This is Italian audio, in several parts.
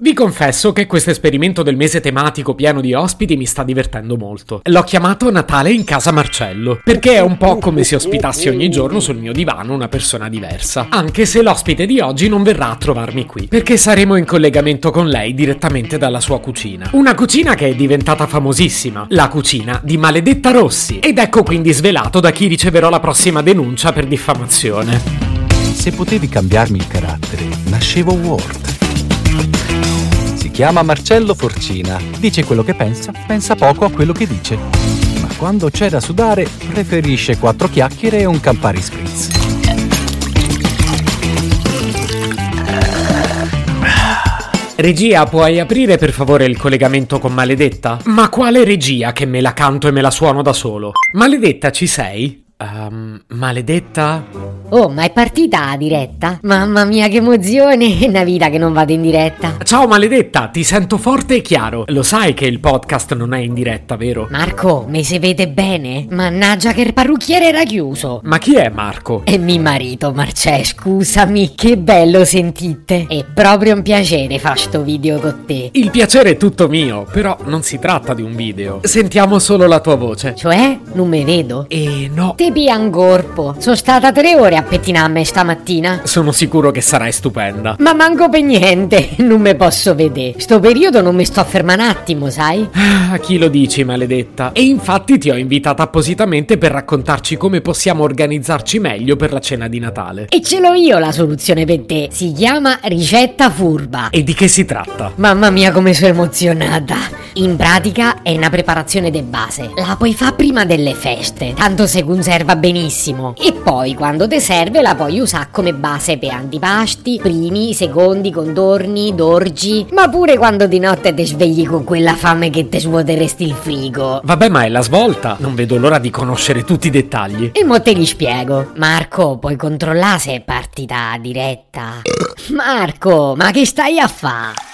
Vi confesso che questo esperimento del mese tematico pieno di ospiti mi sta divertendo molto. L'ho chiamato Natale in casa Marcello, perché è un po' come se ospitassi ogni giorno sul mio divano una persona diversa. Anche se l'ospite di oggi non verrà a trovarmi qui, perché saremo in collegamento con lei direttamente dalla sua cucina. Una cucina che è diventata famosissima, la cucina di Maledetta Rossi. Ed ecco quindi svelato da chi riceverò la prossima denuncia per diffamazione. Se potevi cambiarmi il carattere, nascevo Ward. Si chiama Marcello Forcina, dice quello che pensa, pensa poco a quello che dice. Ma quando c'è da sudare, preferisce quattro chiacchiere e un Campari Spritz. Regia, puoi aprire per favore il collegamento con Maledetta? Ma quale regia che me la canto e me la suono da solo? Maledetta, ci sei? Um, maledetta? Oh, ma è partita la diretta? Mamma mia, che emozione! È una vita che non vado in diretta. Ciao maledetta, ti sento forte e chiaro. Lo sai che il podcast non è in diretta, vero? Marco, mi si vede bene? Mannaggia che il parrucchiere era chiuso. Ma chi è Marco? È mio marito, Marcè, scusami. Che bello sentite. È proprio un piacere fare sto video con te. Il piacere è tutto mio, però non si tratta di un video. Sentiamo solo la tua voce. Cioè, non mi vedo? E no. Te piangorpo. Sono stata tre ore a pettinarmi stamattina. Sono sicuro che sarai stupenda. Ma manco per niente, non me posso vedere. Sto periodo non mi sto a fermare un attimo, sai? A chi lo dici, maledetta? E infatti ti ho invitata appositamente per raccontarci come possiamo organizzarci meglio per la cena di Natale. E ce l'ho io la soluzione per te. Si chiama ricetta furba. E di che si tratta? Mamma mia come sono emozionata. In pratica è una preparazione di base. La puoi fare prima delle feste, tanto se conserva benissimo. E poi quando te serve la puoi usare come base per antipasti, primi, secondi, contorni, dorgi. Ma pure quando di notte ti svegli con quella fame che ti svuoteresti il frigo. Vabbè, ma è la svolta. Non vedo l'ora di conoscere tutti i dettagli. E mo te li spiego. Marco, puoi controllare se è partita diretta. Marco, ma che stai a fare?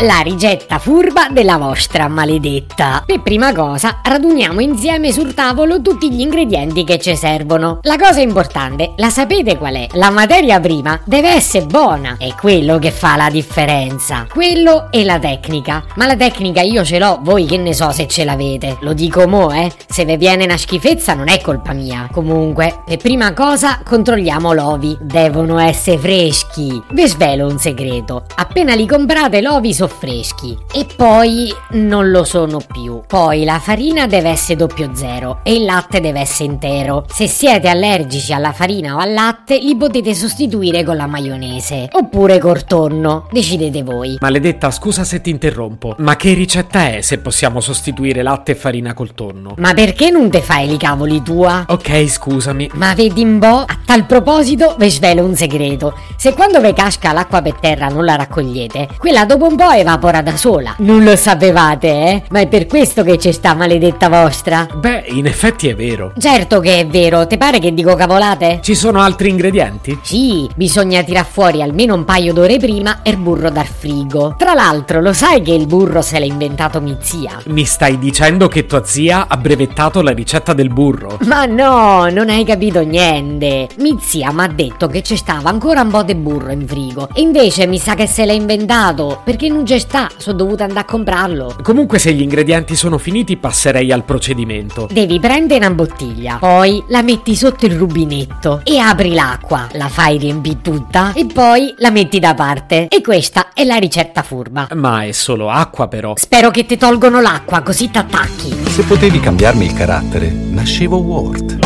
La ricetta furba della vostra maledetta. Per prima cosa, raduniamo insieme sul tavolo tutti gli ingredienti che ci servono. La cosa importante, la sapete qual è? La materia prima deve essere buona. È quello che fa la differenza. Quello e la tecnica. Ma la tecnica io ce l'ho, voi che ne so se ce l'avete. Lo dico mo, eh. Se vi viene una schifezza non è colpa mia. Comunque, per prima cosa, controlliamo l'ovi. Devono essere freschi. Vi svelo un segreto. Appena li comprate l'ovi sono freschi e poi non lo sono più. Poi la farina deve essere doppio zero e il latte deve essere intero. Se siete allergici alla farina o al latte li potete sostituire con la maionese oppure col tonno, decidete voi. Maledetta, scusa se ti interrompo, ma che ricetta è se possiamo sostituire latte e farina col tonno? Ma perché non te fai i cavoli tua? Ok, scusami. Ma vedi un po', a tal proposito vi svelo un segreto. Se quando vi casca l'acqua per terra non la raccogliete, quella dopo un po' evapora da sola. Non lo sapevate, eh? Ma è per questo che c'è sta maledetta vostra? Beh, in effetti è vero. Certo che è vero, te pare che dico cavolate? Ci sono altri ingredienti? Sì, bisogna tirar fuori almeno un paio d'ore prima il burro dal frigo. Tra l'altro, lo sai che il burro se l'ha inventato mia zia? Mi stai dicendo che tua zia ha brevettato la ricetta del burro? Ma no, non hai capito niente. Mia zia mi ha detto che c'è stava ancora un po' di burro in frigo. E invece mi sa che se l'ha inventato, perché non c'è sta, sono dovuta andare a comprarlo. Comunque se gli ingredienti sono finiti passerei al procedimento. Devi prendere una bottiglia, poi la metti sotto il rubinetto e apri l'acqua, la fai riempire tutta e poi la metti da parte. E questa è la ricetta furba. Ma è solo acqua però. Spero che ti tolgono l'acqua così t'attacchi. Se potevi cambiarmi il carattere, nascevo Ward.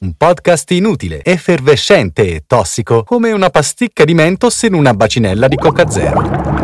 Un podcast inutile, effervescente e tossico, come una pasticca di mentos in una bacinella di Coca Zero.